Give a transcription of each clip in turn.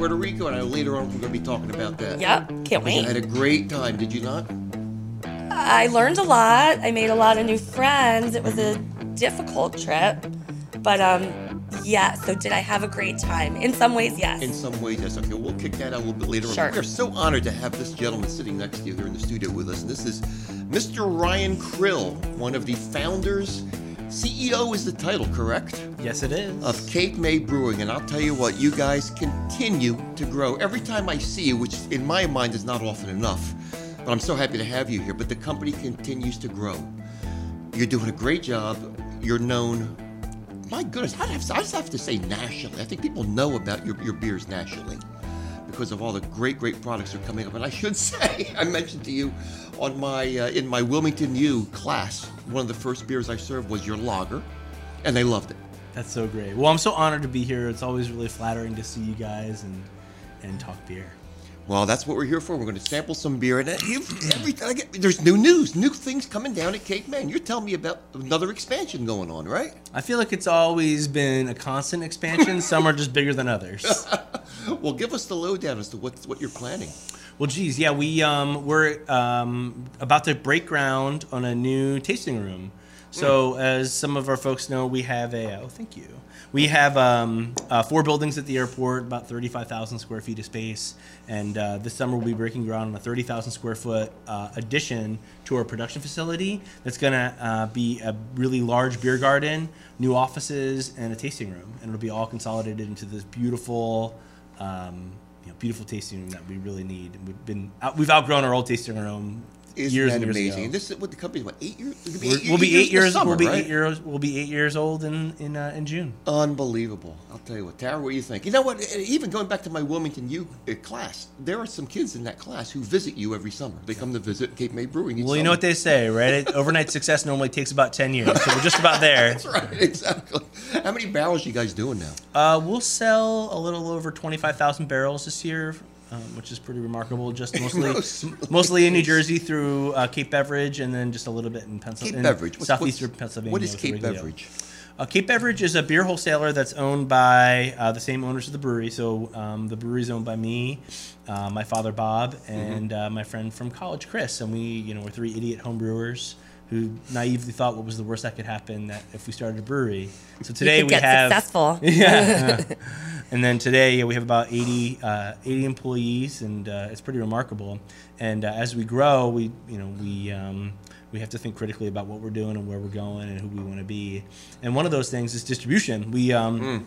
Puerto Rico, and I know later on we're going to be talking about that. Yep, can't You wait. had a great time, did you not? I learned a lot. I made a lot of new friends. It was a difficult trip, but um, yeah. So did I have a great time? In some ways, yes. In some ways, yes. Okay, we'll kick that out a little bit later Sure. on. We're so honored to have this gentleman sitting next to you here in the studio with us. And this is Mr. Ryan Krill, one of the founders. CEO is the title, correct? Yes, it is. Of Cape May Brewing. And I'll tell you what, you guys continue to grow. Every time I see you, which in my mind is not often enough, but I'm so happy to have you here. But the company continues to grow. You're doing a great job. You're known my goodness, I have, I just have to say nationally. I think people know about your, your beers nationally because of all the great, great products that are coming up. And I should say, I mentioned to you on my uh, in my Wilmington U class, one of the first beers I served was your lager, and they loved it. That's so great. Well, I'm so honored to be here. It's always really flattering to see you guys and and talk beer. Well, that's what we're here for. We're going to sample some beer, and every I get, there's new news, new things coming down at Cape May. You're telling me about another expansion going on, right? I feel like it's always been a constant expansion. Some are just bigger than others. Well, give us the lowdown as to what what you're planning. Well, geez, yeah, we um, we're um, about to break ground on a new tasting room. So, as some of our folks know, we have a oh, thank you. We have um, uh, four buildings at the airport, about thirty-five thousand square feet of space, and uh, this summer we'll be breaking ground on a thirty thousand square foot uh, addition to our production facility. That's going to uh, be a really large beer garden, new offices, and a tasting room, and it'll be all consolidated into this beautiful. Um, you know, beautiful tasting room that we really need. We've been out, we've outgrown our old tasting room Isn't years that and years amazing? ago. And this is what the company's what eight years? It'll We're- we'll be eight this years. summer, we'll be right? eight years. We'll be eight years old in in uh, in June. Unbelievable. I'll tell you what, Tara, what do you think? You know what? Even going back to my Wilmington U uh, class, there are some kids in that class who visit you every summer. They come to visit Cape May Brewing. each Well, you know what they say, right? Overnight success normally takes about ten years, so we're just about there. That's right, exactly. How many barrels you guys doing now? Uh, we'll sell a little over twenty five thousand barrels this year. Um, which is pretty remarkable. Just mostly, Mostly. mostly in New Jersey through uh, Cape Beverage, and then just a little bit in Cape Pennsylvania, Beverage. What's- southeastern what's- Pennsylvania. What is Cape Riglio. Beverage? Uh, Cape Beverage is a beer wholesaler that's owned by uh, the same owners of the brewery. So um, the brewery is owned by me, uh, my father Bob, Mm-hmm. and uh, my friend from college Chris. And we, you know, we're three idiot home brewers who naively thought what was the worst that could happen that if we started a brewery. So today you could we get have successful. yeah. and then today yeah, we have about 80, uh, 80 employees, and uh, it's pretty remarkable. And uh, as we grow, we you know we um, we have to think critically about what we're doing and where we're going and who we want to be. And one of those things is distribution. We um,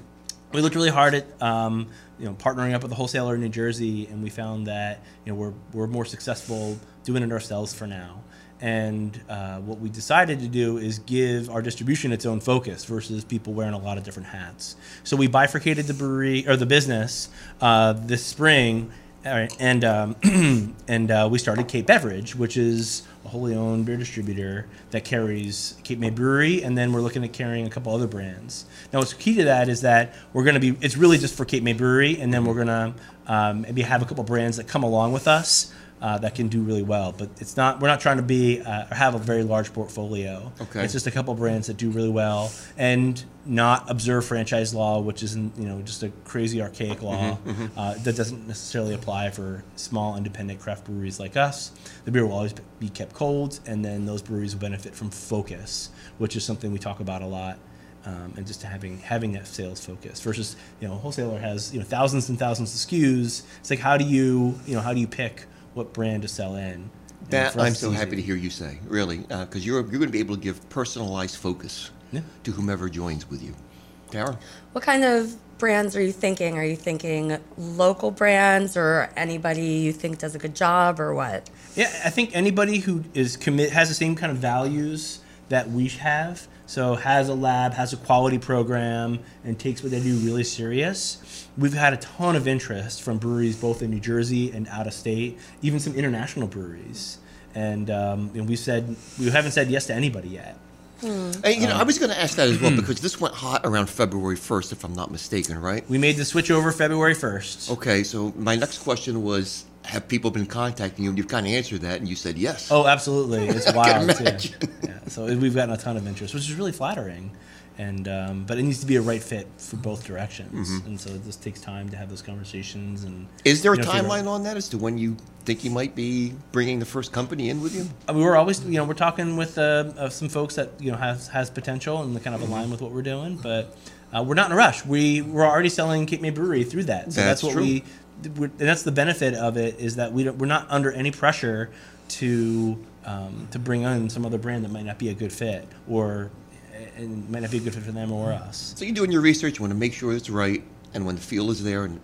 we looked really hard at um, you know partnering up with a wholesaler in New Jersey, and we found that you know we're we're more successful doing it ourselves for now. And uh, what we decided to do is give our distribution its own focus versus people wearing a lot of different hats. So we bifurcated the brewery or the business uh, this spring, and um, and uh, we started Cape Beverage, which is a wholly owned beer distributor that carries Cape May Brewery, and then we're looking at carrying a couple other brands. Now, what's key to that is that we're going to be it's really just for Cape May Brewery, and then we're going to um, maybe have a couple brands that come along with us uh, that can do really well. But it's not we're not trying to be uh, or have a very large portfolio. Okay. It's just a couple brands that do really well and not observe franchise law, which isn't you know just a crazy archaic law Uh, that doesn't necessarily apply for small independent craft breweries like us. The beer will always be kept cold, and then those breweries will benefit from focus, which is something we talk about a lot. Um, and just having having that sales focus versus you know a wholesaler has you know thousands and thousands of SKUs. It's like how do you you know how do you pick what brand to sell in? And That I'm it's so happy to hear you say, really, uh, because you're you're going to be able to give personalized focus Yeah. to whomever joins with you. Tara, What kind of brands are you thinking? Are you thinking local brands or anybody you think does a good job or what? Yeah, I think anybody who is commit has the same kind of values that we have. So has a lab, has a quality program, and takes what they do really serious. We've had a ton of interest from breweries both in New Jersey and out of state, even some international breweries. And, um, and we said we haven't said yes to anybody yet. and, you know, I was going to ask that as well because this went hot around February 1st, if I'm not mistaken, right? We made the switch over February first. Okay, so my next question was, have people been contacting you? And you've kind of answered that, and you said yes. Oh, absolutely. It's wild too. Yeah, so we've gotten a ton of interest, which is really flattering. and um, but it needs to be a right fit for both directions, Mm-hmm. and so it just takes time to have those conversations. And Is there a you know, timeline on that as to when you think you might be bringing the first company in with you? Uh, we're always, you know, we're talking with uh, uh, some folks that you know has has potential and kind of Mm-hmm. align with what we're doing, but uh, we're not in a rush. We we're already selling Cape May Brewery through that, so that's, That's what true. we. And that's the benefit of it is that we we're not under any pressure to um, to bring on some other brand that might not be a good fit or and might not be a good fit for them or us. So you're doing your research, you want to make sure it's right, and when the feel is there and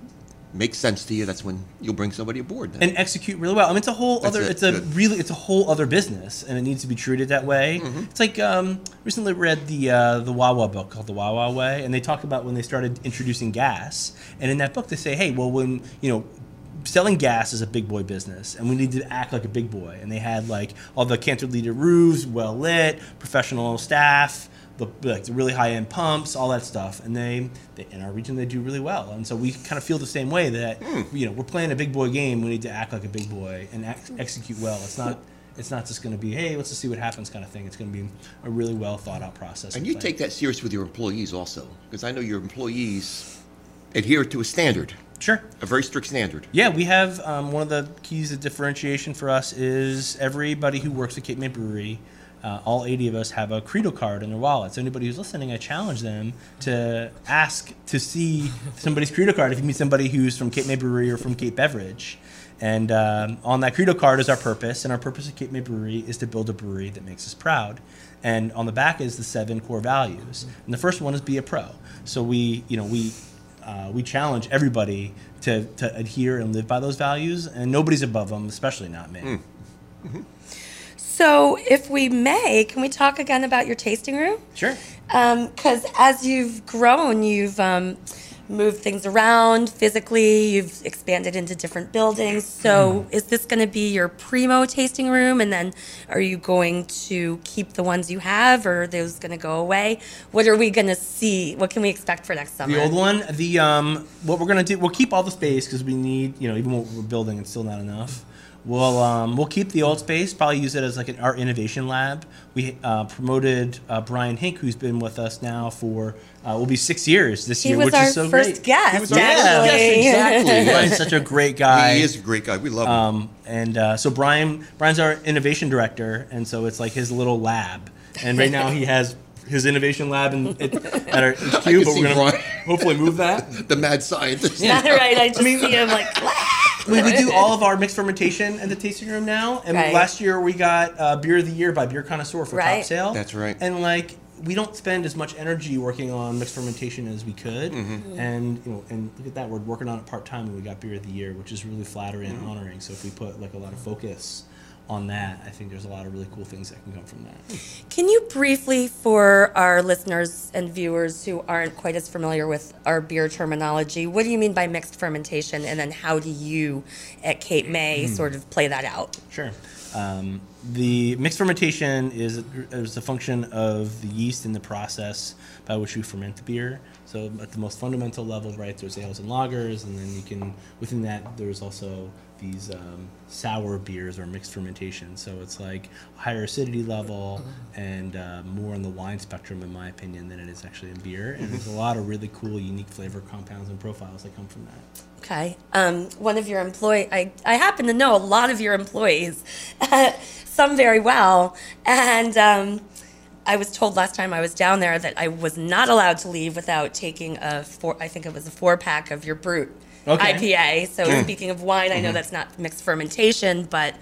makes sense to you, that's when you'll bring somebody aboard. Then. and execute really well. I mean, it's a whole That's other. it, It's a good. really, it's a whole other business, and it needs to be treated that way. Mm-hmm. It's like um, recently read the uh, the Wawa book called The Wawa Way, and they talk about when they started introducing gas, and in that book they say, hey, well, when you know. Selling gas is a big boy business, and we need to act like a big boy. And they had like all the cantilever roofs, well lit, professional staff, the like the really high end pumps, all that stuff. And they, they in our region they do really well. And so we kind of feel the same way that you know we're playing a big boy game. We need to act like a big boy and ex- execute well. It's not it's not just going to be hey let's just see what happens kind of thing. It's going to be a really well thought out process. And you take that serious with your employees also, because I know your employees adhere to a standard, sure. a very strict standard. Yeah, we have um, one of the keys of differentiation for us is everybody who works at Cape May Brewery. Uh, all 80 of us have a Credo card in their wallets. Anybody who's listening, I challenge them to ask to see somebody's Credo card if you meet somebody who's from Cape May Brewery or from Cape Beverage. And um, on that Credo card is our purpose, and our purpose at Cape May Brewery is to build a brewery that makes us proud. And on the back is the seven core values. And the first one is be a pro. So we, you know, we uh, we challenge everybody to, to adhere and live by those values, and nobody's above them, especially not me. So, if we may, can we talk again about your tasting room? Sure. Because as you've grown, you've um, moved things around physically, you've expanded into different buildings. So, is this going to be your primo tasting room? And then are you going to keep the ones you have, or are those going to go away? What are we going to see? What can we expect for next summer? The old one, the um, what we're gonna do, we'll keep all the space because we need, you know, even what we're building, it's still not enough. We'll um, we'll keep the old space, probably use it as like an art innovation lab. We uh, promoted uh, Brian Hink, who's been with us now for uh, will be six years this He year, which is so first great. guest, He was our Yeah, first guest, actually. exactly. Brian's such a great guy. He is a great guy. We love him. Um, and uh, so Brian, Brian's our innovation director, and so it's like his little lab. And right now he has his innovation lab in, it, at our HQ, but we're gonna Brian. hopefully move that. the mad scientist. Yeah. right. I just see him like. We, we do all of our mixed fermentation in the tasting room now. And Right. last year we got uh, beer of the year by Beer Connoisseur for Right. Topsail. That's right. And like we don't spend as much energy working on mixed fermentation as we could. Mm-hmm. And you know, and look at that, we're working on it part time, and we got beer of the year, which is really flattering Mm-hmm. and honoring. So if we put like a lot of focus on that, I think there's a lot of really cool things that can come from that. Can you briefly, for our listeners and viewers who aren't quite as familiar with our beer terminology, what do you mean by mixed fermentation, and then how do you at Cape May Hmm. sort of play that out? Sure. Um, the mixed fermentation is, is a function of the yeast in the process by which we ferment the beer. So at the most fundamental level, right, there's ales and lagers, and then you can within that there's also these um, sour beers or mixed fermentation. So it's like a higher acidity level and uh, more on the wine spectrum, in my opinion, than it is actually in beer. And there's a lot of really cool, unique flavor compounds and profiles that come from that. Okay. Um, one of your employee, I, I happen to know a lot of your employees, some very well, and um, I was told last time I was down there that I was not allowed to leave without taking a four. I think it was a four pack of your brut Okay. IPA. So speaking of wine, I know that's not mixed fermentation, but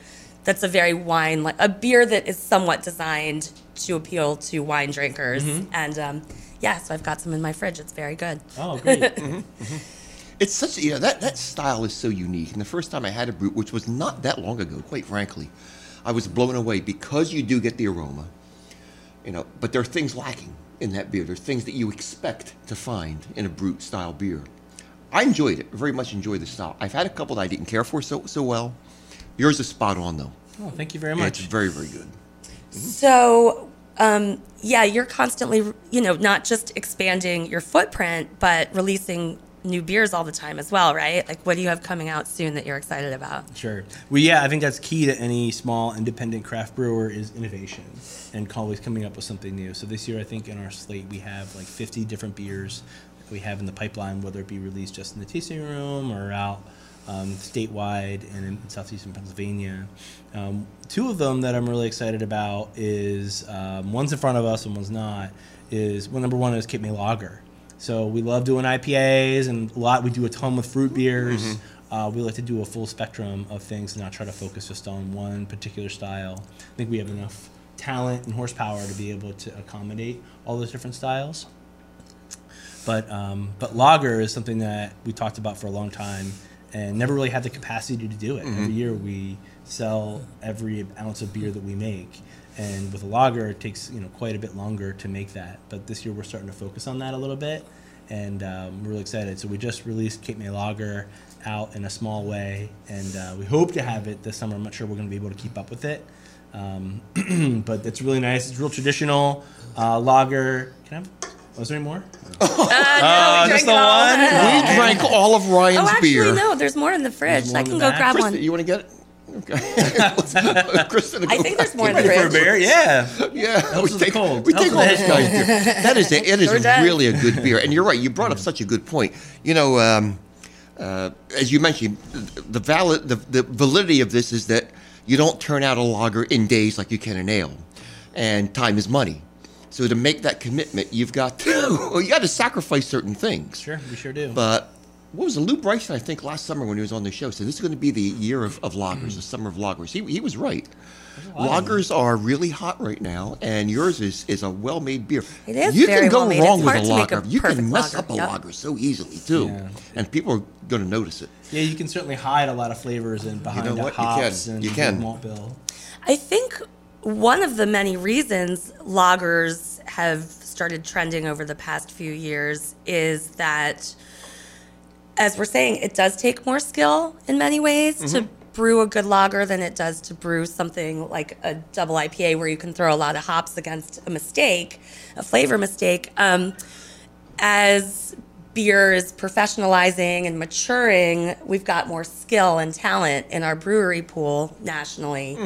that's a very wine like a beer that is somewhat designed to appeal to wine drinkers. And um, yeah, so I've got some in my fridge. It's very good. Oh, great. It's such you know that that style is so unique. And the first time I had a brut, which was not that long ago, quite frankly, I was blown away because you do get the aroma. You know, but there are things lacking in that beer. There's things that you expect to find in a brut style beer. I enjoyed it. Very much enjoyed the style. I've had a couple that I didn't care for so so well. Yours is spot on though. oh, thank you very much. It's very very good. So, um, yeah, you're constantly, you know, not just expanding your footprint, but releasing new beers all the time as well, right? Like, what do you have coming out soon that you're excited about? Sure. Well, yeah, I think that's key to any small independent craft brewer is innovation and always coming up with something new. So this year, I think in our slate we have like 50 different beers that we have in the pipeline, whether it be released just in the tasting room or out um, statewide and in southeastern Pennsylvania. Um, two of them that I'm really excited about is um, one's in front of us and one's not. Is well, number one is Cape May Lager. So we love doing IPAs and a lot. We do a ton with fruit beers. Uh, we like to do a full spectrum of things and not try to focus just on one particular style. I think we have enough talent and horsepower to be able to accommodate all those different styles. But um, but lager is something that we talked about for a long time and never really had the capacity to do it. Every year we sell every ounce of beer that we make, and with a lager it takes you know quite a bit longer to make that. But this year we're starting to focus on that a little bit, and um, we're really excited. So we just released Cape May Lager out in a small way, and uh, we hope to have it this summer. I'm not sure we're going to be able to keep up with it. Um, but it's really nice. It's real traditional uh, lager. Can I have? Was there any more? Uh, just the one? We drank all of Ryan's Oh, actually, beer. no. There's more in the fridge. I can go back? grab Kristen, one. you want to get it? Okay. Let's go. Kristen, I think back. there's more in the Ready for a fridge. beer? Yeah. Yeah, we take, cold. we take all the this guy's beer. That is a, it is Sure does. really a good beer, and you're right. You brought up such a good point. You know, um, uh, as you mentioned, the valid the, the validity of this is that you don't turn out a lager in days like you can an ale, and time is money. So to make that commitment, you've got to you got to sacrifice certain things. Sure, we sure do. But what was it? Lew Bryson, I think, last summer when he was on the show, said this is going to be the year of, of lagers, the summer of lagers. He, he was right. Lagers are really hot right now, and yours is, is a well made beer. It is You very can go well-made. wrong It's with hard a to make a lager. You can mess lager. up a Yep. lager so easily, too. Yeah. And people are going to notice it. yeah, you can certainly hide a lot of flavors in behind know the what? You hops can. and You can. malt bill. I think one of the many reasons lagers have started trending over the past few years is that, as we're saying, it does take more skill in many ways to brew a good lager than it does to brew something like a double IPA where you can throw a lot of hops against a mistake, a flavor mistake. Um, as beer is professionalizing and maturing, we've got more skill and talent in our brewery pool nationally.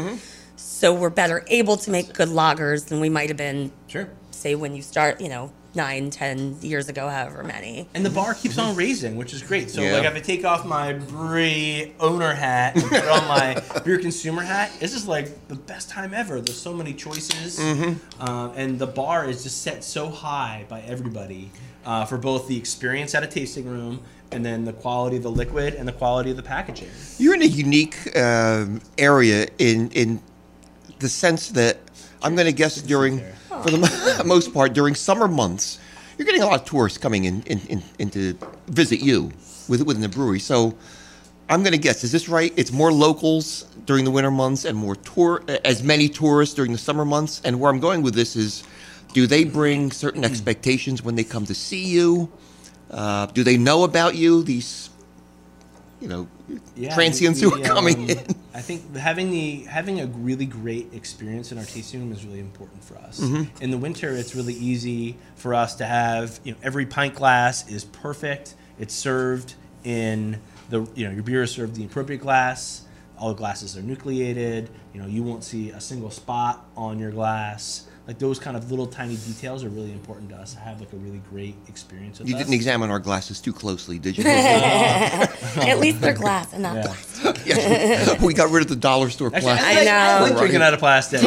So we're better able to make good lagers than we might have been, Sure. say, when you start, you know, nine, ten years ago, however many. And the bar keeps on raising, which is great. So, Yeah. like, if I take off my brewery owner hat and put on my beer consumer hat, this is like the best time ever. There's so many choices, uh, and the bar is just set so high by everybody uh, for both the experience at a tasting room and then the quality of the liquid and the quality of the packaging. You're in a unique um, area in in the sense that I'm going to guess during, for the most part, during summer months, you're getting a lot of tourists coming in, in, in, in to visit you with, within the brewery. So I'm going to guess, is this right? It's more locals during the winter months and more tour, as many tourists during the summer months. And where I'm going with this is, do they bring certain expectations when they come to see you? Uh, do they know about you? These, you know, transients we- who are coming um, in. I think having the having a really great experience in our tasting room is really important for us. Mm-hmm. In the winter, it's really easy for us to have you know every pint glass is perfect. It's served in the you know your beer is served in the appropriate glass. All the glasses are nucleated. You know you won't see a single spot on your glass. Like those kind of little tiny details are really important to us to have like a really great experience with You us. didn't examine our glasses too closely, did you? At least they're glass and not Yeah. plastic. Yeah. we got rid of the dollar store Actually, plastic. I like- know. like drinking out of plastic.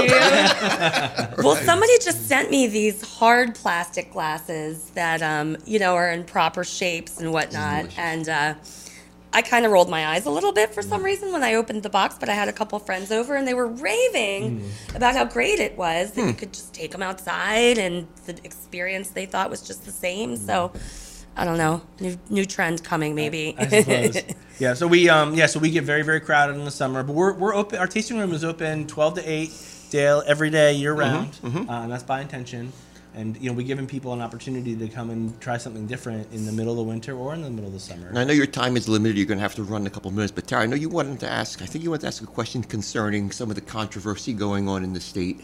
Well, somebody just sent me these hard plastic glasses that, um, you know, are in proper shapes and whatnot. delicious. And uh, I kind of rolled my eyes a little bit for some reason when I opened the box, but I had a couple friends over and they were raving hmm. about how great it was that you hmm. could just take them outside and the experience they thought was just the same. Hmm. So, I don't know, new new trend coming maybe. I suppose. yeah. So we um yeah so we get very very crowded in the summer, but we're we're open. Our tasting room is open twelve to eight, day every day year mm-hmm, round, mm-hmm. Uh, and that's by intention. And you know we're giving people an opportunity to come and try something different in the middle of the winter or in the middle of the summer. And I know your time is limited. You're going to have to run in a couple minutes. But Tara, I know you wanted to ask. I think you wanted to ask a question concerning some of the controversy going on in the state.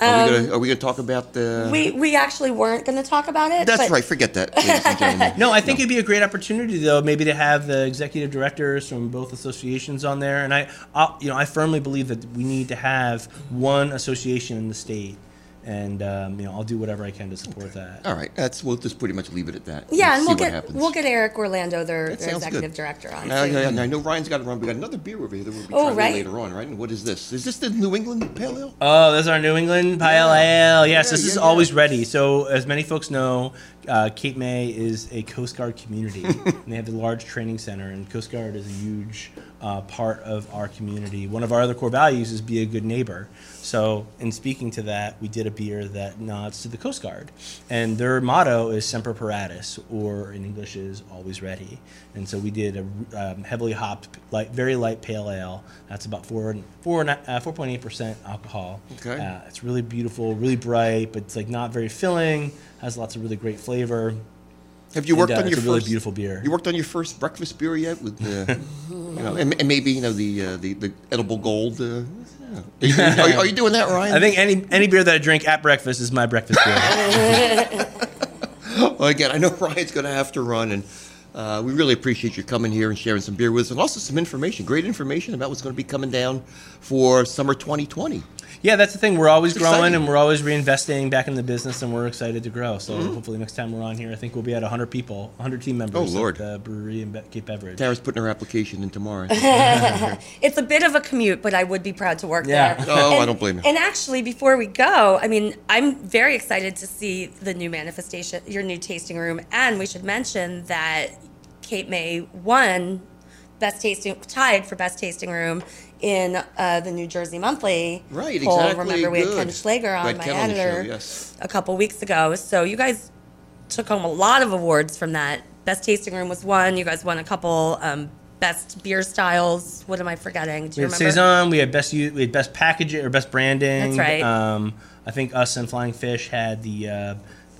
Are we gonna Are we gonna talk about the? We we actually weren't going to talk about it. That's but right. Forget that, ladies and gentlemen. No, I think it'd be a great opportunity though, maybe to have the executive directors from both associations on there. And I, I you know, I firmly believe that we need to have one association in the state, and um, you know, I'll do whatever I can to support that. All right, that's we'll just pretty much leave it at that. Yeah, and see we'll what get happens. we'll get Eric Orlando, their, their executive good. director, on. Now, too. yeah, yeah, I know Ryan's got to run. We got another beer over here that we'll be Oh, trying right. later on, right? And what is this? Is this the New England Pale Ale? Oh, this is our New England Pale Ale. Yes, Yeah, this is yeah, always ready. So, as many folks know, uh, Cape May is a Coast Guard community, and they have a large training center. And Coast Guard is a huge uh, part of our community. One of our other core values is be a good neighbor. So, in speaking to that, we did a beer that nods to the Coast Guard, and their motto is "Semper Paratus," or in English is "Always Ready." And so, we did a um, heavily hopped, light, very light pale ale. That's about four, four, uh, four point eight percent alcohol. Okay. Uh, it's really beautiful, really bright, but it's like not very filling. Has lots of really great flavor. Have you And, worked uh, on it's your a really first beautiful beer. You worked on your first breakfast beer yet? With the, you know, and, and maybe you know the uh, the, the edible gold. Uh, are, you, are, you, are you doing that, Ryan? I think any any beer that I drink at breakfast is my breakfast beer. Well, again, I know Ryan's going to have to run, and uh, we really appreciate you coming here and sharing some beer with us, and also some information, great information about what's going to be coming down for summer 2020. Yeah, that's the thing. We're always It's growing exciting. and we're always reinvesting back in the business, and we're excited to grow. So Mm-hmm. hopefully next time we're on here, I think we'll be at 100 people, 100 team members. Oh, Lord. At the brewery in Be- Cape Beverage. Tara's putting her application in tomorrow. It's a bit of a commute, but I would be proud to work Yeah. there. Oh, I don't blame you. And actually, before we go, I mean, I'm very excited to see the new manifestation, your new tasting room, and we should mention that Cape May won best tasting, tied for best tasting room in uh, the New Jersey Monthly. Right, poll. exactly, Remember, we had good. Ken Schlager on, Right, my Ken on show, editor, yes. a couple weeks ago. So you guys took home a lot of awards from that. Best tasting room was one. You guys won a couple. Um, best beer styles. What am I forgetting? Do We you had remember? saison. We had best u- we had best packaging or best branding. That's right. Um, I think us and Flying Fish had the uh,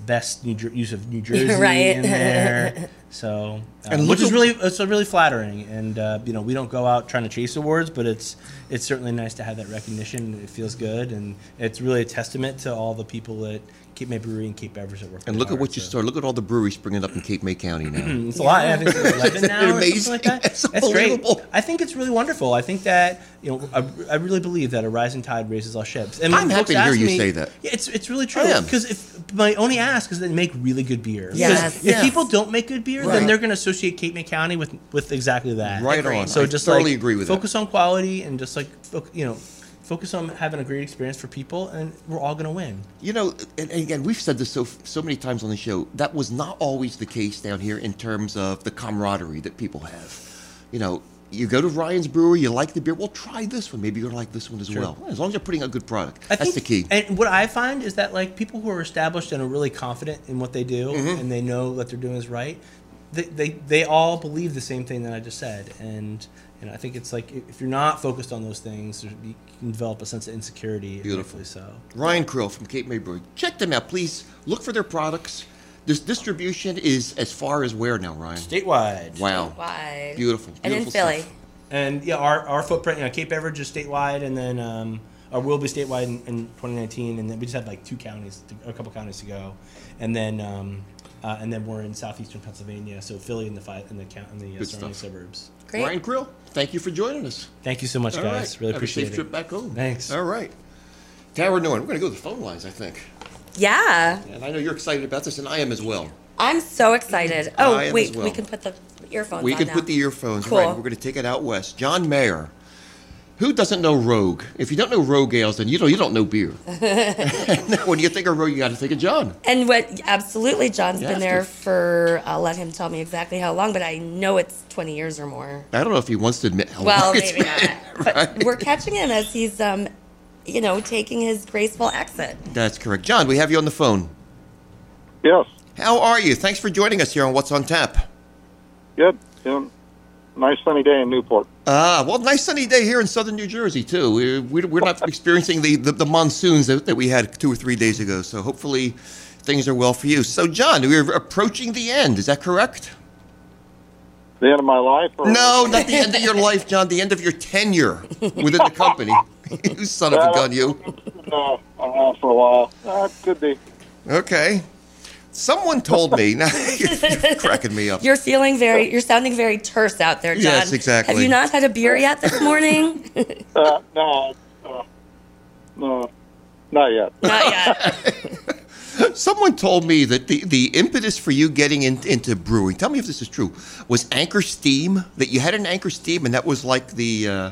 best New Jer- use of New Jersey Right. in there. So, uh, And which is really it's really flattering. And uh, you know, we don't go out trying to chase awards, but it's it's certainly nice to have that recognition. It feels good, and it's really a testament to all the people at Cape May Brewery and Cape Beverage that work. And look at hard, what you so. started. Look at all the breweries springing up in Cape May County now. It's a lot. I think it's 11 now or amazing? like that. It's That's great. I think it's really wonderful. I think that you know, I, I really believe that a rising tide raises all ships. And I'm when happy to hear you me- say that. Yeah, it's it's really true. Because if my only ask is that they make really good beer. Because Yes. If Yes. people don't make good beer, Right. then they're going to associate Cape May County with with exactly that. Right on. So I just thoroughly like agree with that. focus on quality and just like you know. Focus on having a great experience for people, and we're all going to win. You know, and, and again, we've said this so so many times on the show. That was not always the case down here in terms of the camaraderie that people have. You know, you go to Ryan's Brewery, you like the beer. Well, try this one. Maybe you're gonna like this one as well. As long as you're putting out good product, I that's think, the key. And what I find is that like people who are established and are really confident in what they do Mm-hmm. and they know that they're doing is right, they, they they all believe the same thing that I just said. And you know, I think it's like if you're not focused on those things, you can develop a sense of insecurity. Beautifully So Ryan Krill from Cape May Brewery. Check them out, please. Look for their products. This distribution is as far as where now, Ryan? statewide. Wow. Wide. Beautiful. And in beautiful Philly. stuff. And yeah, our, our footprint, you know, Cape Beverage is statewide, and then um, or will be statewide in, in 2019, and then we just had like two counties, to, a couple counties to go, and then um, uh, and then we're in southeastern Pennsylvania, so Philly in the five in the count in the uh, surrounding stuff. suburbs. Great. Ryan Krill, thank you for joining us. Thank you so much, All guys. right. Really Have appreciate a safe it. trip back home. Thanks. All right. Tara Nguyen, we're going to go to the phone lines, I think. Yeah. And I know you're excited about this, and I am as well. I'm so excited. Oh, wait, well. we can put the earphones We on can now. put the earphones Cool. right. We're going to take it out west. John Maier. Who doesn't know Rogue? If you don't know Rogue ales, then you don't you don't know beer. when you think of Rogue, you got to think of John. And what absolutely John's You been there to. for I'll let him tell me exactly how long, but I know it's 20 years or more. I don't know if he wants to admit how Well, long it's maybe been, not. But right? we're catching him as he's um you know, taking his graceful exit. That's correct. John, we have you on the phone. Yes, How are you? Thanks for joining us here on What's on Tap. good. Yeah. Nice sunny day in Newport. Ah, well, nice sunny day here in southern New Jersey too. We, we, we're not experiencing the, the, the monsoons that, that we had two or three days ago, so hopefully things are well for you. So, John, we're approaching the end. Is that correct? The end of my life? Or No, not the end of your life, John. The end of your tenure within the company. you son of a gun, you. uh, around for a while. Uh, could be. Okay. Someone told me. Now you're cracking me up. You're feeling very, you're sounding very terse out there, John. Yes, exactly. Have you not had a beer yet this morning? Uh, no, uh, no, not yet. not yet. Someone told me that the, the impetus for you getting in, into brewing, tell me if this is true, was Anchor Steam. That you had an Anchor Steam, and that was like the uh,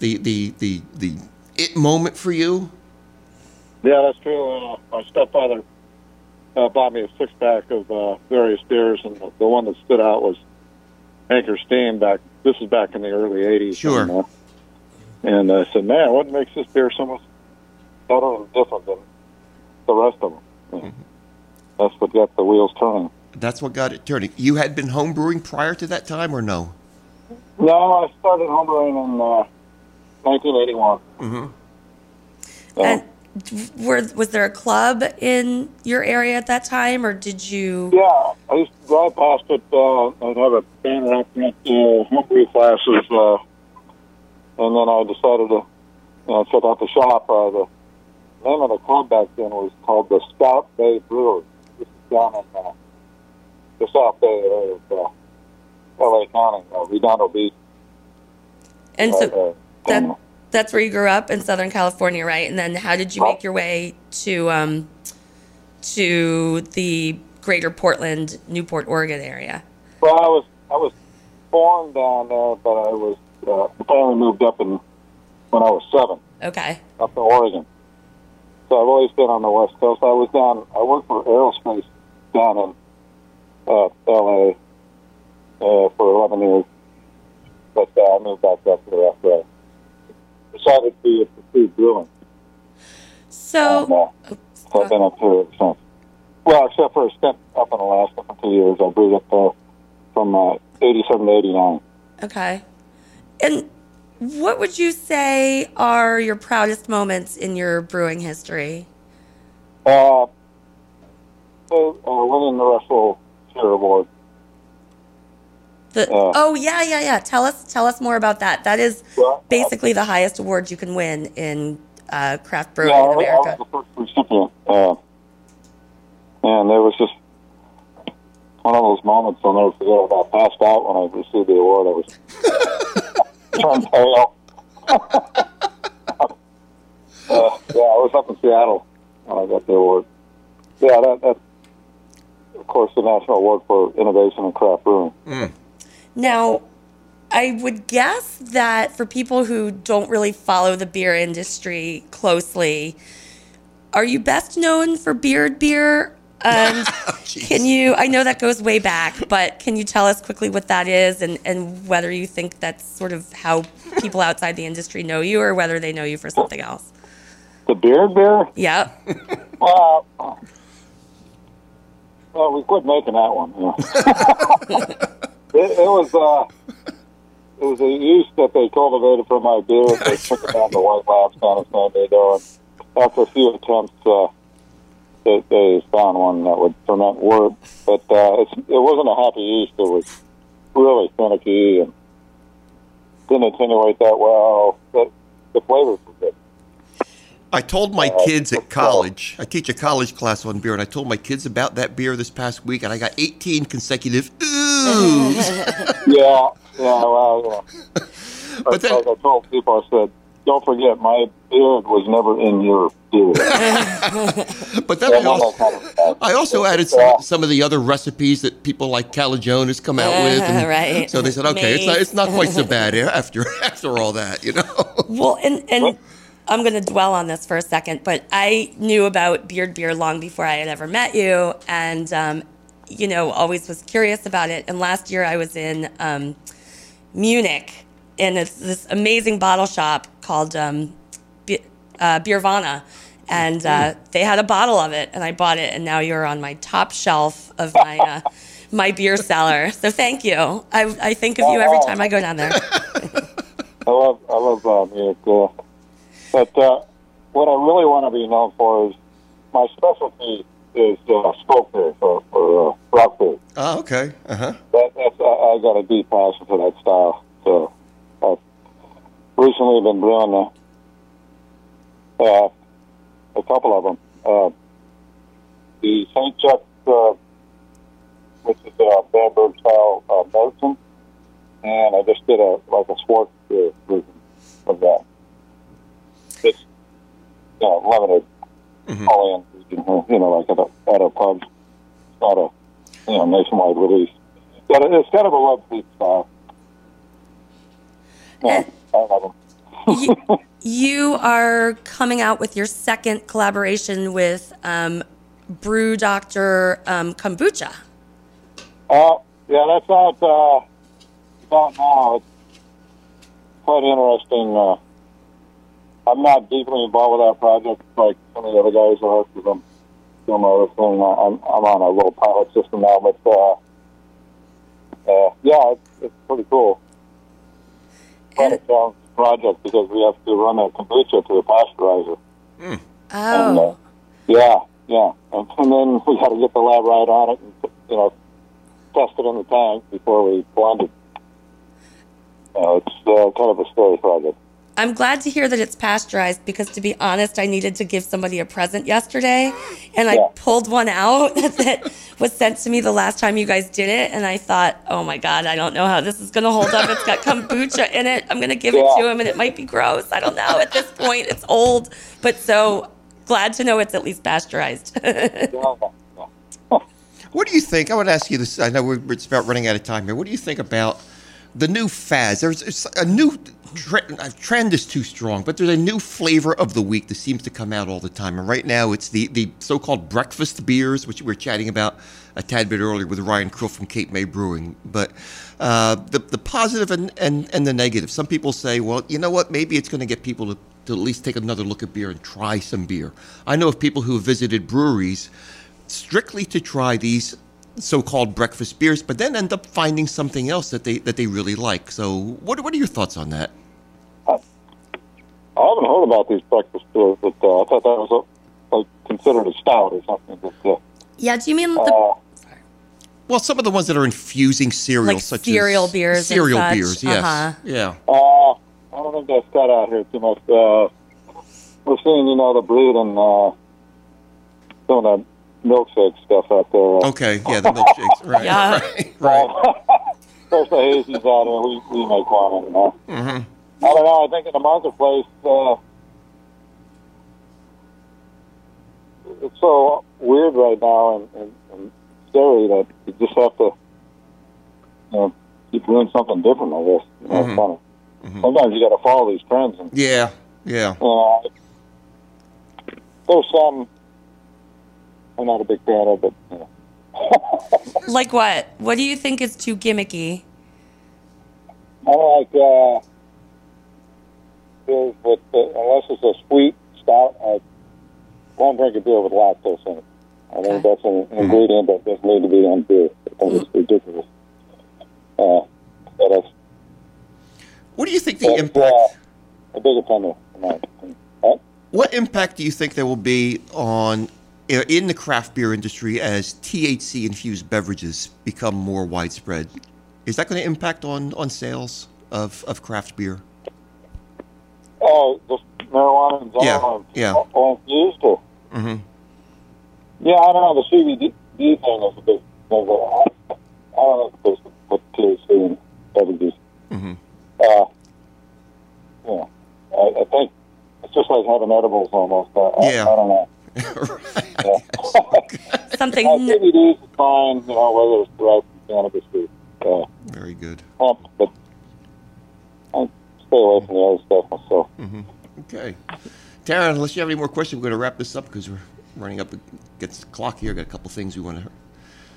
the the the the it moment for you. Yeah, that's true. Uh, my stepfather uh, bought me a six pack of uh, various beers, and the, the one that stood out was Anchor Steam. Back, this is back in the early '80s. Sure. And, uh, and I said, "Man, what makes this beer so much better and different than the rest of them?" And That's what got the wheels turning. That's what got it turning. You had been home brewing prior to that time, or no? No, I started homebrewing in uh, 1981. Mm-hmm. Uh, And were, was there a club in your area at that time, or did you? Yeah, I used to drive past it. Uh, I'd have a at uh, homebrew classes, uh, and then I decided to you know, check out the shop. Uh, the name of the club back then was called the Scout Bay Brewery. This is down in uh, the South Bay area of uh, L.A. County, uh, Redondo Beach. And so uh, that that's where you grew up in Southern California, right? And then how did you make your way to um, to the Greater Portland, Newport, Oregon area? Well, I was I was born down there, but I was uh, the family moved up in when I was seven. Okay. up in Oregon. So I've always been on the West Coast. I was down. I worked for aerospace down in uh, L.A. Uh, for 11 years, but uh, I moved back up here after I decided to pursue brewing. So And, uh, so I've been up here since. Well, except for a stint up in Alaska for two years. I brewed up there from uh, 87 to 89. Okay. And what would you say are your proudest moments in your brewing history? Uh, so, uh, winning the Russell Schehrer Award. The, Uh. oh yeah, yeah, yeah. Tell us tell us more about that. That is Well, basically the highest award you can win in uh, craft brewing Yeah, in I, I America. was the first recipient, uh, and it was just one of those moments I'll never forget. I passed out when I received the award. I was turned pale. uh, yeah, I was up in Seattle when I got the award. Yeah, that, that's of course the National Award for Innovation in Craft Brewing. Now, I would guess that for people who don't really follow the beer industry closely, are you best known for Beard Beer? And um, oh, Jeez. can you, I know that goes way back, but can you tell us quickly what that is and, and whether you think that's sort of how people outside the industry know you or whether they know you for something else? The Beard Beer. Yep. Well, uh, well, we quit making that one. Yeah. it, it was uh, it was a yeast that they cultivated for my beer. They took it down to White Labs down in San Diego, and after a few attempts, uh, they, they found one that would ferment wort. But uh, it's, it wasn't a happy yeast. It was really finicky and didn't attenuate that well. But the flavors were good. I told my Uh, kids at college, I teach a college class on beer, and I told my kids about that beer this past week, and I got 18 consecutive oohs. Yeah, yeah, well, yeah. But then- like I told people, I said, don't forget, my beard was never in your beard. but then I also, I also added Yeah. some, some of the other recipes that people like Calagione has come out with. And Right. So they said, okay, it's not, it's not quite so bad after after all that, you know? Well, and and I'm going to dwell on this for a second, but I knew about Beard Beer long before I had ever met you, and um, you know, always was curious about it. And last year I was in um, Munich, and it's this amazing bottle shop called um, Be- uh, Beervana. And uh, they had a bottle of it, and I bought it, and now you're on my top shelf of my uh, my beer cellar. So thank you. I, I think of you every time I go down there. I love, I love Munich. Uh, but uh, what I really want to be known for is my specialty is uh, beer for, for uh, Rauchbier. Oh, okay. Uh huh. That, that's, I, I got a deep passion for that style. So I've recently been brewing the, uh, a couple of them. Uh, the St. Chuck, uh, which is a Bamberg style uh, and I just did a like a Schwartz uh, version of that. It's you know limited, all in you know like at a at a pub, it's not a you know nationwide release. But it's kind of a love seat style. Yeah, I love them. you, you are coming out with your second collaboration with um, Brew Doctor um, Kombucha. Uh, yeah, that's out, uh, out now. It's quite interesting. Uh, I'm not deeply involved with that project like some of the other guys are because I'm doing my other thing. I- I'm, I'm on a little pilot system now, but, uh, uh, yeah, it's, it's pretty cool. Quite a And, project because we have to run a kombucha to a pasteurizer. And, uh, oh, yeah, yeah. And, and then we got to get the lab right on it and, you know, test it in the tank before we blend it. Uh, it's uh, kind of a scary project. I'm glad to hear that it's pasteurized because, to be honest, I needed to give somebody a present yesterday, and I Yeah. pulled one out that was sent to me the last time you guys did it, and I thought, oh my god, I don't know how this is gonna hold up. It's got kombucha in it. I'm gonna give it to him, and it might be gross. I don't know. At this point, it's old, but so glad to know it's at least pasteurized. Yeah, yeah. What do you think? I would ask you this. I know we're it's about running out of time here. What do you think about the new fads? There's a new trend. uh, Trend is too strong, but there's a new flavor of the week that seems to come out all the time. And right now, it's the the so-called breakfast beers, which we were chatting about a tad bit earlier with Ryan Krill from Cape May Brewing. But uh, the the positive and, and and the negative. Some people say, well, you know what? Maybe it's going to get people to to at least take another look at beer and try some beer. I know of people who have visited breweries strictly to try these so-called breakfast beers, but then end up finding something else that they that they really like. So, what what are your thoughts on that? I haven't heard about these breakfast beers, but uh, I thought that was a, like considered a stout or something. But, uh, yeah, do you mean the uh, Well, some of the ones that are infusing cereal, Like such cereal as beers and cereal such, beers, yes, uh-huh. yeah. uh, I don't think that's cut out here too much. Uh, we're seeing, you know, the breed and uh, some of that milkshake stuff out there. Okay, yeah, the milkshakes, right, Yeah. right, right. There's the hazies out there. We, we make one. And, uh, I don't know. I think in the marketplace, uh, it's so weird right now and, and, and scary that you just have to, you know, keep doing something different. I guess. You know, it's funny. Sometimes you got to follow these trends, and Yeah, yeah. you know, there's some I'm not a big fan of, but you know. like what? What do you think is too gimmicky? I like uh, beers with uh, unless it's a sweet stout. I won't drink a beer with lactose in it. I Okay. think that's an ingredient that doesn't need to be on beer. I think it's ridiculous. Uh, but that's, What do you think the that's impact? uh, a big offender. opinion. What impact do you think there will be on in the craft beer industry as THC infused beverages become more widespread? Is that going to impact on on sales of of craft beer? Oh, just marijuana in Yeah, general. yeah. Or, or infused or Mm-hmm. Yeah, I don't know. The CBD thing is a big thing. I, I don't know put THC in beverages. Mm-hmm. Uh, yeah, I, I think it's just like having edibles almost. Uh, I, Yeah. I don't know. Right. Something. Uh, n- CBD is fine, you know, whether it's derived from cannabis or uh, Very good. hemp, but I stay away from the other stuff myself. Okay. Tara, unless you have any more questions, we're going to wrap this up because we're running up against the clock here. Got a couple things we want to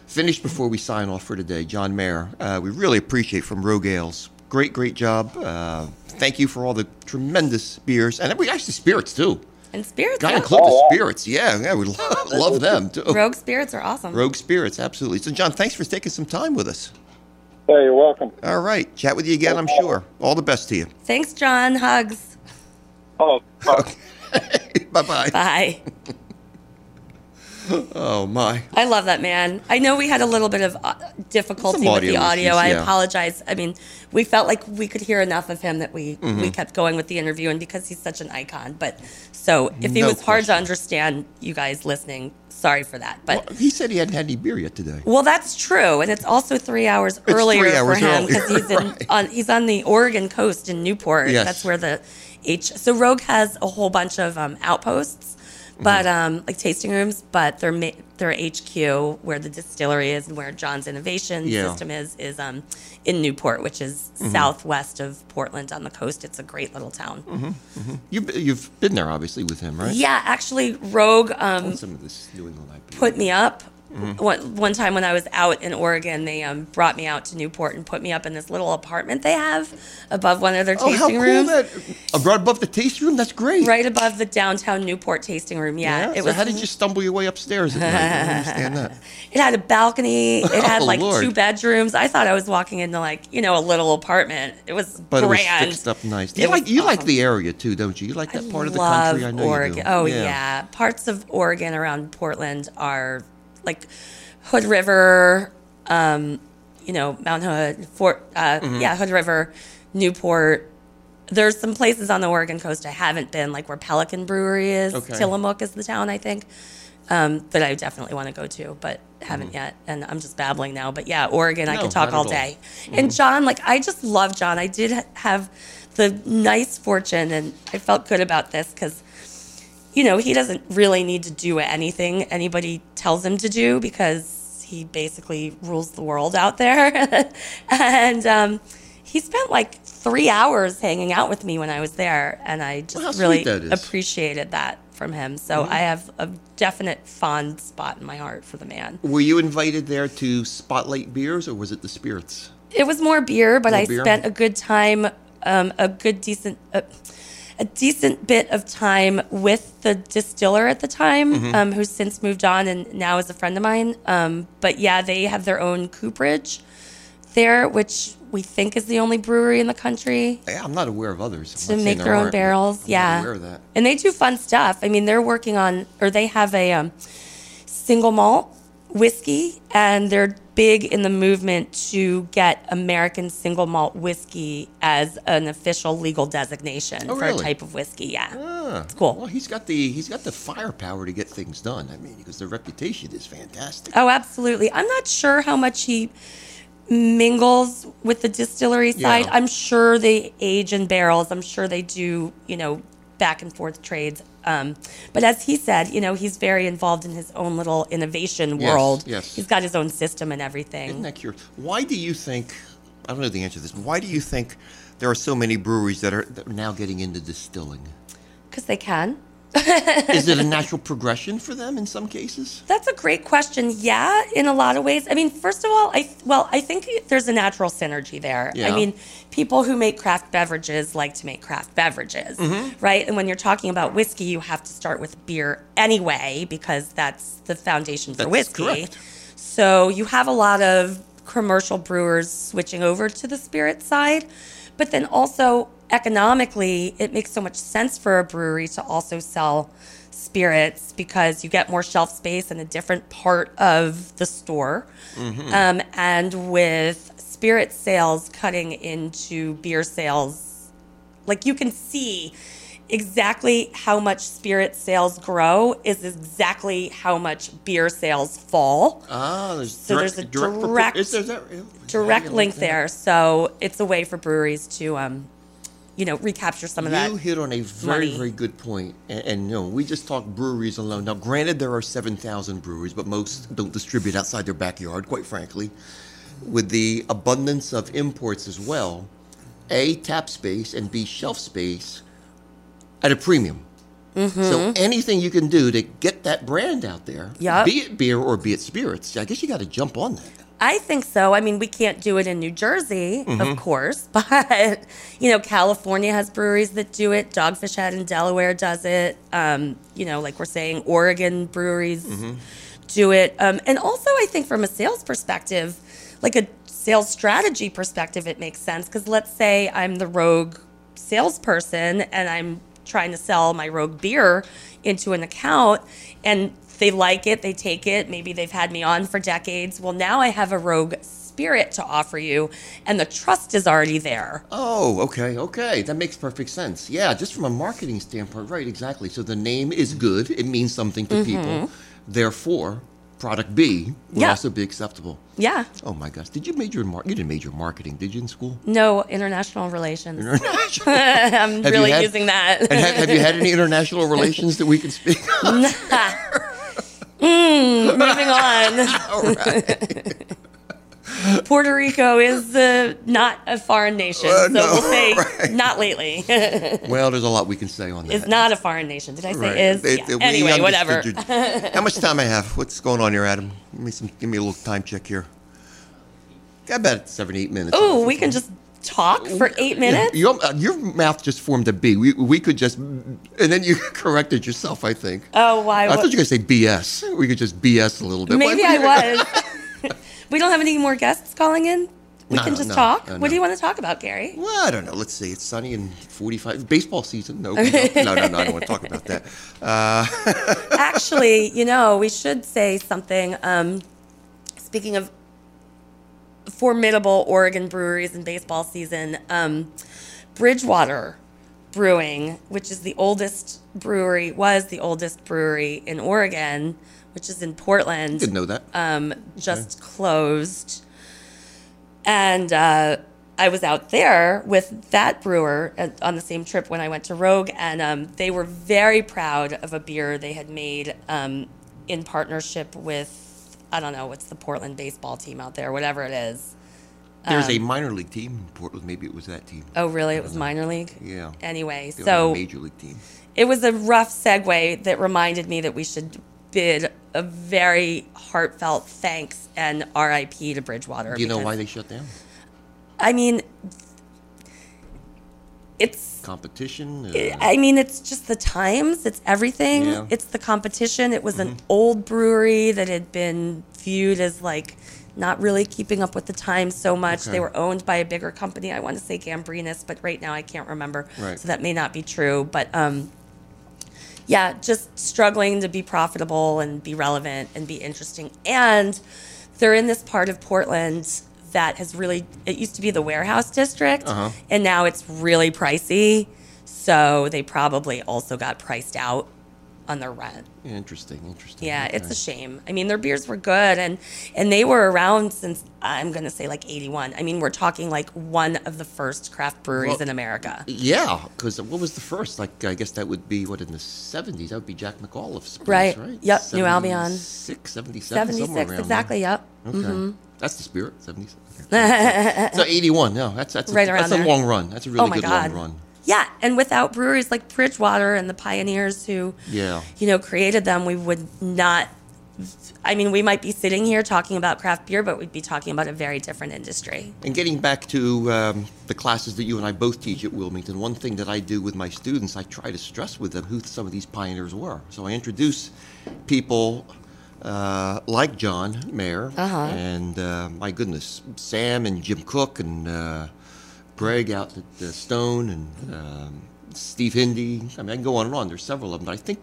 finish before we sign off for today. John Maier, uh, we really appreciate from Rogue Ales. Great, great job. Uh, thank you for all the tremendous beers. And we actually spirits, too. And spirits. Got to yeah. include Oh, the spirits. Yeah, yeah, we love, love them, too. Rogue spirits are awesome. Rogue Spirits, absolutely. So, John, thanks for taking some time with us. Hey, you're welcome. All right. Chat with you again, I'm sure. All the best to you. Thanks, John. Hugs. Oh, Bye bye. Bye. Oh my. I love that man. I know we had a little bit of uh, difficulty with the audio issues, I apologize. I mean, we felt like we could hear enough of him that we Mm-hmm. we kept going with the interview, and because he's such an icon. But so if he No was hard to understand, you guys listening, sorry for that. But Well, he said he hadn't had any beer yet today. Well, that's true, and it's also three hours three earlier hours for him because he's in, right. on he's on the Oregon coast in Newport. Yes. That's where the H. So Rogue has a whole bunch of um, outposts, but Mm-hmm. um, like tasting rooms. But their their HQ, where the distillery is and where John's innovation Yeah. system is, is um, in Newport, which is Mm-hmm. southwest of Portland on the coast. It's a great little town. Mm-hmm. You've, you've been there, obviously, with him, right? Yeah, actually, Rogue. Um, some of this New England IPA. put me up. Mm-hmm. One, one time when I was out in Oregon, they um, brought me out to Newport and put me up in this little apartment they have above one of their tasting Oh, how cool rooms. that! Uh, right above the tasting room. That's great. Right above the downtown Newport tasting room. Yeah, Yeah. it so was. how did you stumble your way upstairs at night? I understand that. It had a balcony. It had Oh, like Lord. two bedrooms. I thought I was walking into like you know a little apartment. It was But grand. it was fixed up nice. It You like was you like the area too, don't you? You like that part of the country. I know Oregon. you do. Oh yeah. parts of Oregon around Portland are like Hood River, um, you know Mount Hood, Fort, uh, Mm-hmm. yeah, Hood River, Newport. There's some places on the Oregon coast I haven't been, like where Pelican Brewery is. Okay. Tillamook is the town, I think, um, that I definitely want to go to, but haven't Mm-hmm. yet. And I'm just babbling now. But yeah, Oregon, I could talk all all. day. Mm-hmm. And John, like I just love John. I did have the nice fortune, and I felt good about this because you know, he doesn't really need to do anything anybody tells him to do because he basically rules the world out there. and um, he spent like three hours hanging out with me when I was there, and I just Well, really that appreciated that from him. So I have a definite fond spot in my heart for the man. Were you invited there to spotlight beers, or was it the spirits? It was more beer, but More I beer? spent a good time, um, a good decent, uh, a decent bit of time with the distiller at the time, Mm-hmm. um, who's since moved on and now is a friend of mine. Um, but yeah, they have their own cooperage there, which we think is the only brewery in the country Yeah, I'm not aware of others. I'm to make their own barrels. I'm yeah, aware of that. and they do fun stuff. I mean, they're working on, or they have a um, single malt whiskey, and they're big in the movement to get American single malt whiskey as an official legal designation Oh, for really? a type of whiskey. Yeah, Ah, it's cool. Well, he's got the he's got the firepower to get things done. I mean, because the reputation is fantastic. Oh, absolutely. I'm not sure how much he mingles with the distillery side. Yeah. I'm sure they age in barrels. I'm sure they do, you know, back and forth trades. Um, but as he said, you know, he's very involved in his own little innovation world. yes. He's got his own system and everything. Isn't that curious? Why do you think? I don't know the answer to this. Why do you think there are so many breweries that are, that are now getting into distilling? Because they can. Is it a natural progression for them in some cases? That's a great question. Yeah, in a lot of ways. I mean, first of all, I well, I think there's a natural synergy there. Yeah. I mean, people who make craft beverages like to make craft beverages, Mm-hmm. right? And when you're talking about whiskey, you have to start with beer anyway because that's the foundation for That's whiskey. correct. So you have a lot of commercial brewers switching over to the spirit side, but then also economically, it makes so much sense for a brewery to also sell spirits because you get more shelf space in a different part of the store. Um, and with spirit sales cutting into beer sales, like you can see exactly how much spirit sales grow is exactly how much beer sales fall Ah, there's So there's a direct- is there that- direct link there. So it's a way for breweries to, um, you know, recapture some of that. You hit on a very, money. very good point. And, and you know, we just talked breweries alone. Now, granted, there are 7,000 breweries, but most don't distribute outside their backyard, quite frankly. With the abundance of imports as well, A, tap space, and B, shelf space at a premium. Mm-hmm. So anything you can do to get that brand out there, Yup. be it beer or be it spirits, I guess you got to jump on that. I think so. I mean, we can't do it in New Jersey, Mm-hmm. of course, but you know, California has breweries that do it. Dogfish Head in Delaware does it. Um, you know, like we're saying, Oregon breweries Mm-hmm. do it. Um, and also, I think from a sales perspective, like a sales strategy perspective, it makes sense because let's say I'm the rogue salesperson and I'm trying to sell my Rogue beer into an account and they like it, they take it. Maybe they've had me on for decades. Well, now I have a Rogue spirit to offer you and the trust is already there. Oh, okay, okay. That makes perfect sense. Yeah, just from a marketing standpoint, right, exactly. So the name is good, it means something to mm-hmm. people. Therefore, product B will Mm-hmm. Yeah. also be acceptable. Yeah. Oh my gosh. Did you major in mar- you didn't major in marketing, did you in school? No international relations. International. I'm really had- using that. And have, have you had any international relations that we can speak of? Moving on. All right. Puerto Rico is uh, not a foreign nation, Uh, so no, we'll say right. not lately. Well, there's a lot we can say on that. is not a foreign nation. Did I say Right. is? It- Yeah. it- Anyway, whatever. understood you. How much time I have? What's going on here, Adam? Give me some. Give me a little time check here. Got about seven, eight minutes. Oh, we can just talk for eight minutes. Your, your mouth just formed a B. We, we could just, and then you corrected yourself. I think. Oh, why? I thought you were gonna say BS. We could just BS a little bit. Maybe Why- I was. We don't have any more guests calling in. We No, can just no, talk. no, What do you want to talk about, Gary? Well, I don't know. Let's see. It's sunny and 45. Baseball season. No, no, no, no. I don't want to talk about that. Uh, Actually, you know, we should say something. Um, speaking of formidable Oregon breweries in baseball season, um, BridgePort Brewing, which is the oldest brewery, was the oldest brewery in Oregon, which is in Portland didn't know that. um, just closed. And uh, I was out there with that brewer at, on the same trip when I went to Rogue, and um, they were very proud of a beer they had made um, in partnership with, I don't know, what's the Portland baseball team out there, whatever it is. There's a um, minor league team in Portland. Maybe it was that team. Oh, really? It was minor league? Yeah. Anyway, They a so major league team. it was a rough segue that reminded me that we should bid a very heartfelt thanks and RIP to BridgePort. Do you know why they shut down? I mean, it's. Competition. Uh, I mean, it's just the times. It's everything. Yeah. Mm-hmm. It's the competition. It was an old brewery that had been viewed as like not really keeping up with the times so much. Okay. They were owned by a bigger company. I want to say Gambrinus, but right now I can't remember. Right. So that may not be true. But um, yeah, just struggling to be profitable and be relevant and be interesting. And they're in this part of Portland that has really, it used to be the warehouse district, Uh-huh. and now it's really pricey. So they probably also got priced out on their rent. interesting. Interesting. Yeah, Okay. it's a shame. I mean, their beers were good, and and they were around since I'm gonna say like '81. I mean, we're talking like one of the first craft breweries Well, in America. Yeah, because what was the first? Like, I guess that would be what in the '70s. That would be Jack McAuliffe's. place, Right. Right. Yep, New Albion. 76, 77, somewhere 76, around exactly. Yep. There. Okay. Mm-hmm. That's the spirit. 70s. Okay. so 81. No, that's that's a, Right around that's a long run. That's a really oh my good god. long run. Yeah, and without breweries like BridgePort and the pioneers who, Yeah. you know, created them, we would not. I mean, we might be sitting here talking about craft beer, but we'd be talking about a very different industry. And getting back to um, the classes that you and I both teach at Wilmington, one thing that I do with my students, I try to stress with them who some of these pioneers were. So I introduce people uh, like John Maier Uh-huh. and uh, my goodness, Sam and Jim Koch and uh, Greg out at uh, Stone and um, Steve Hindy. I mean, I can go on and on. There's several of them, but I think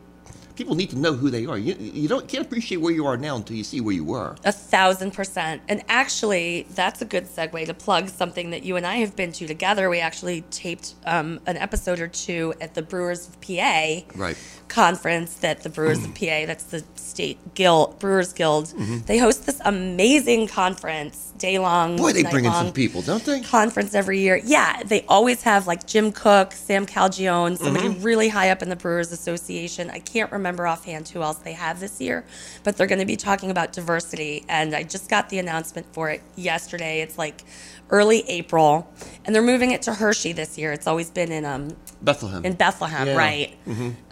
people need to know who they are. You, you don't can't appreciate where you are now until you see where you were. A thousand percent. And actually, that's a good segue to plug something that you and I have been to together. We actually taped um, an episode or two at the Brewers of PA Right. Conference that the Brewers of PA, that's the state guild, Brewers Guild, Mm-hmm. they host this amazing conference, day long. Boy, they bring in some people, don't they? Conference every year. Yeah, they always have like Jim Koch, Sam Calagione, somebody Mm-hmm. really high up in the Brewers Association. I can't remember offhand who else they have this year, but they're going to be talking about diversity. And I just got the announcement for it yesterday. It's like early April, and they're moving it to Hershey this year. It's always been in um Bethlehem. in Bethlehem, Yeah. right?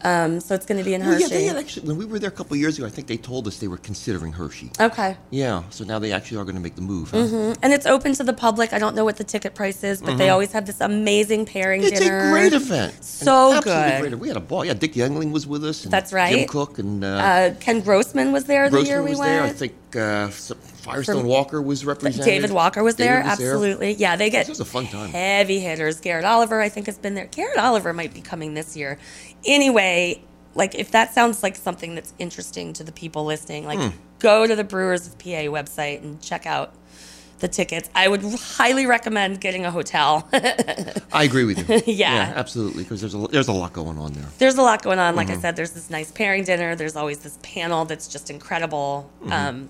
Um, so it's going to be in Well, Hershey. yeah, they had actually, when we were there a couple years ago, I think they told us they were considering Hershey. okay. Yeah, so now they actually are going to make the move. Huh? And it's open to the public. I don't know what the ticket price is, but they always have this amazing pairing Mm-hmm. It's dinner. a great event. An So absolutely good. Great. We had a ball. Yeah, Dick Yuengling was with us. And That's right. Jim Koch and uh, Uh, Ken Grossman was there the year Grossman we was went. there. I think uh, some- Firestone From- Walker was represented. David Walker was there, David was there. absolutely. Yeah, they get This was a fun time. heavy hitters. Garrett Oliver, I think, has been there. Garrett Oliver might be coming this year. Anyway, like if that sounds like something that's interesting to the people listening, like Hmm. go to the Brewers of PA website and check out the tickets. I would highly recommend getting a hotel. I agree with you. Yeah. absolutely, because there's a there's a lot going on there. there's a lot going on. Like Mm-hmm. I said, there's this nice pairing dinner. There's always this panel that's just incredible. Mm-hmm. Um,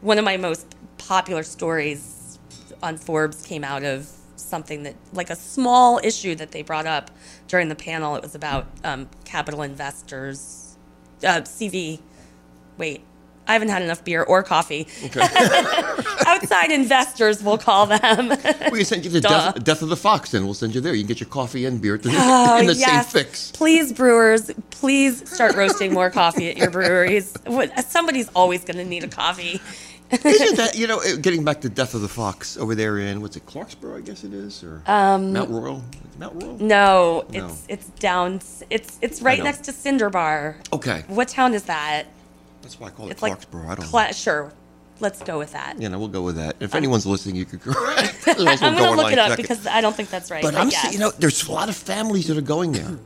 one of my most popular stories on Forbes came out of something that, like a small issue that they brought up during the panel. It was about um, capital investors, uh, CV. Wait. I haven't had enough beer or coffee. Outside investors, we'll call them. We can send you to Duh. Death, Death of the Fox, and we'll send you there. You can get your coffee and beer the, Oh, in the yes. same fix. Please, brewers, please start roasting more coffee at your breweries. Somebody's always going to need a coffee. Isn't that you know? Getting back to Death of the Fox over there in what's it, Clarksboro? I guess it is, or Mount Royal. Mount Royal. Um, No, No. it's it's down. It's it's right next to Cinder Bar. Okay, What town is that? That's why I call it It's like I don't. know. Sure, let's go with that. Yeah, know, we'll go with that. If um, anyone's listening, you could correct. I'm gonna look it up check because I don't think that's right. But I'm, yes. see- you know, there's a lot of families that are going there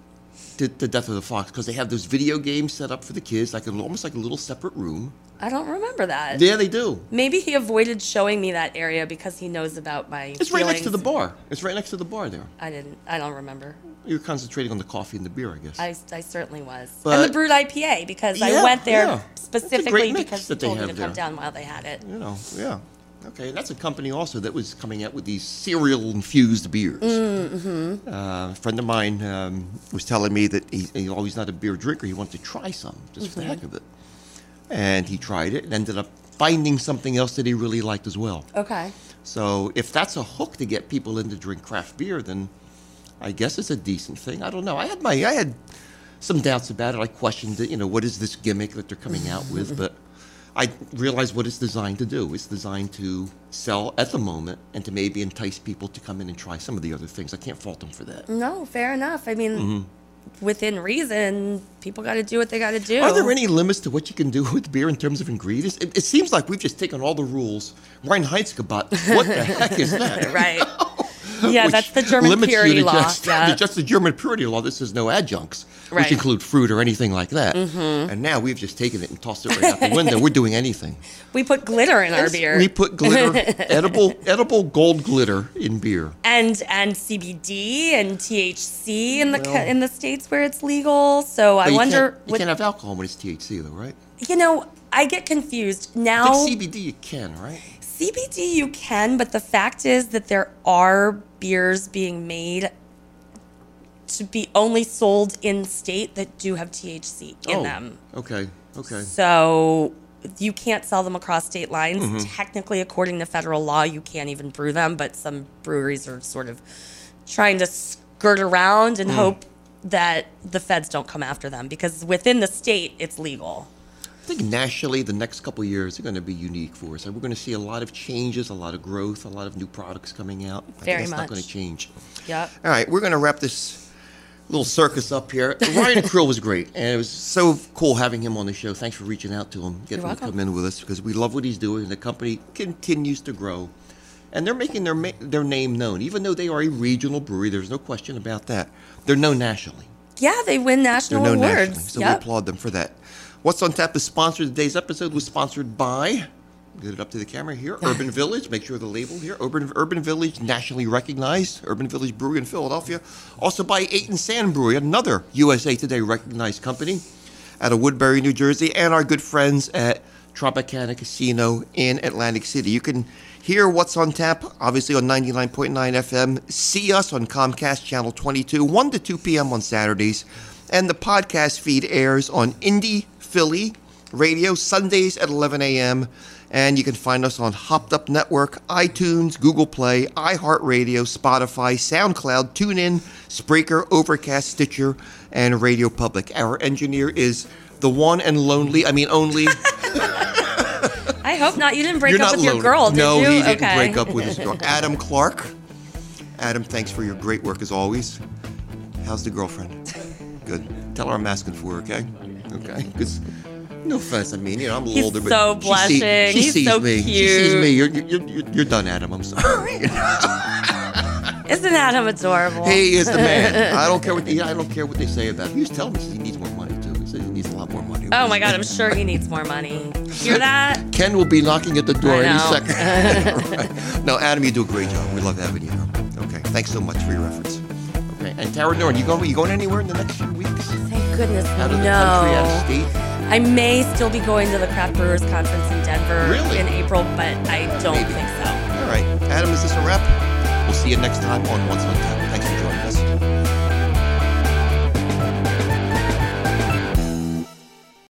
to the Death of the Fox because they have those video games set up for the kids, like a, almost like a little separate room. I don't remember that. Yeah, they do. Maybe he avoided showing me that area because he knows about my. It's right next to the bar. It's right next to the bar there. I didn't. I don't remember. You were concentrating on the coffee and the beer, I guess. I, I certainly was. and the brut IPA because I went there yeah. It's a great specifically because he told me to have come down while they had it. you know, yeah. Okay, and that's a company also that was coming out with these cereal infused beers. Mm-hmm. Uh, a friend of mine um, was telling me that he, he, although he's not a beer drinker, he wanted to try some just for the Mm-hmm. heck of it. And he tried it and ended up finding something else that he really liked as well. Okay. So if that's a hook to get people in to drink craft beer, then I guess it's a decent thing. I don't know. I had my I had some doubts about it. I questioned it. You know, what is this gimmick that they're coming out with? But I realized what it's designed to do. It's designed to sell at the moment and to maybe entice people to come in and try some of the other things. I can't fault them for that. No, fair enough. I mean, Mm-hmm. Within reason, people got to do what they got to do. Are there any limits to what you can do with beer in terms of ingredients? It, it seems like we've just taken all the rules. Ryan Reinheitsgebot. What the heck is that? right? Yeah, that's the German purity law. Just, yeah. just the German purity law. This is no adjuncts, Right. which include fruit or anything like that. Mm-hmm. And now we've just taken it and tossed it right out the window. We're doing anything. we put glitter in our Yes, beer. We put glitter, edible, edible gold glitter in beer. and and CBD and THC in the Well- in the states where it's legal. So I you wonder. can't, you what- can't have alcohol when it's THC, though, right? you know, I get confused now. CBD you can, right? CBD you can, but the fact is that there are beers being made to be only sold in state that do have THC in oh, them. okay, okay. So you can't sell them across state lines. Mm-hmm. Technically, according to federal law, you can't even brew them, but some breweries are sort of trying to skirt around Mm. and hope that the feds don't come after them because within the state it's legal. I think nationally, the next couple of years are going to be unique for us. We're going to see a lot of changes, a lot of growth, a lot of new products coming out. I think Very that's not going to change. Yep. All right, we're going to wrap this little circus up here. Ryan Krill was great, and it was so cool having him on the show. Thanks for reaching out to him, getting him to come in with us because we love what he's doing, and the company continues to grow. And they're making their ma- their name known, even though they are a regional brewery. There's no question about that. They're known nationally. Yeah, they win national They're known awards. nationally, so we applaud them for that. What's on tap is sponsored. Today's episode was sponsored by. Get it up to the camera here. Urban Village. Make sure the label here. Urban Urban Village, nationally recognized. Urban Village Brewery in Philadelphia. Also by Eight and Sand Brewery, another USA Today recognized company out of Woodbury, New Jersey, and our good friends at Tropicana Casino in Atlantic City. You can hear what's on tap, obviously on 99.9 FM. See us on Comcast Channel 22, 1 to 2 p.m. on Saturdays. And the podcast feed airs on Indie Philly Radio Sundays at 11 a.m. And you can find us on Hopped Up Network, iTunes, Google Play, iHeartRadio, Spotify, SoundCloud, TuneIn, Spreaker, Overcast, Stitcher, and Radio Public. Our engineer is the one and lonely, I mean, only. I hope not. You didn't break You're up with your girl, did no, you? he didn't okay. break up with his girl. Adam Clark. Adam, thanks for your great work as always. How's the girlfriend? Good. Tell her I'm asking for her, okay? Okay, because no offense, I mean, you know, I'm a He's little older, but so she see- blushing. She, He's sees so me. She sees me. You're, you're, you're, you're done, Adam. I'm sorry. Isn't Adam adorable? he is the man. I don't care what they, I don't care what they say about him. He's telling me he needs more money too. He said he needs a lot more money. Oh my God, I'm sure he needs more money. Hear that? Ken will be knocking at the door any second. Right. No, Adam, you do a great job. We love having you. Okay, thanks so much for your efforts. Okay, and Tara Nurin, you going? You going anywhere in the next few weeks? Goodness, Out of the no. country, out of state? I may still be going to the Craft Brewers Conference in Denver Really? in April, but I don't Maybe. think so. All right, Adam, is this a wrap? We'll see you next time on What's on Tap.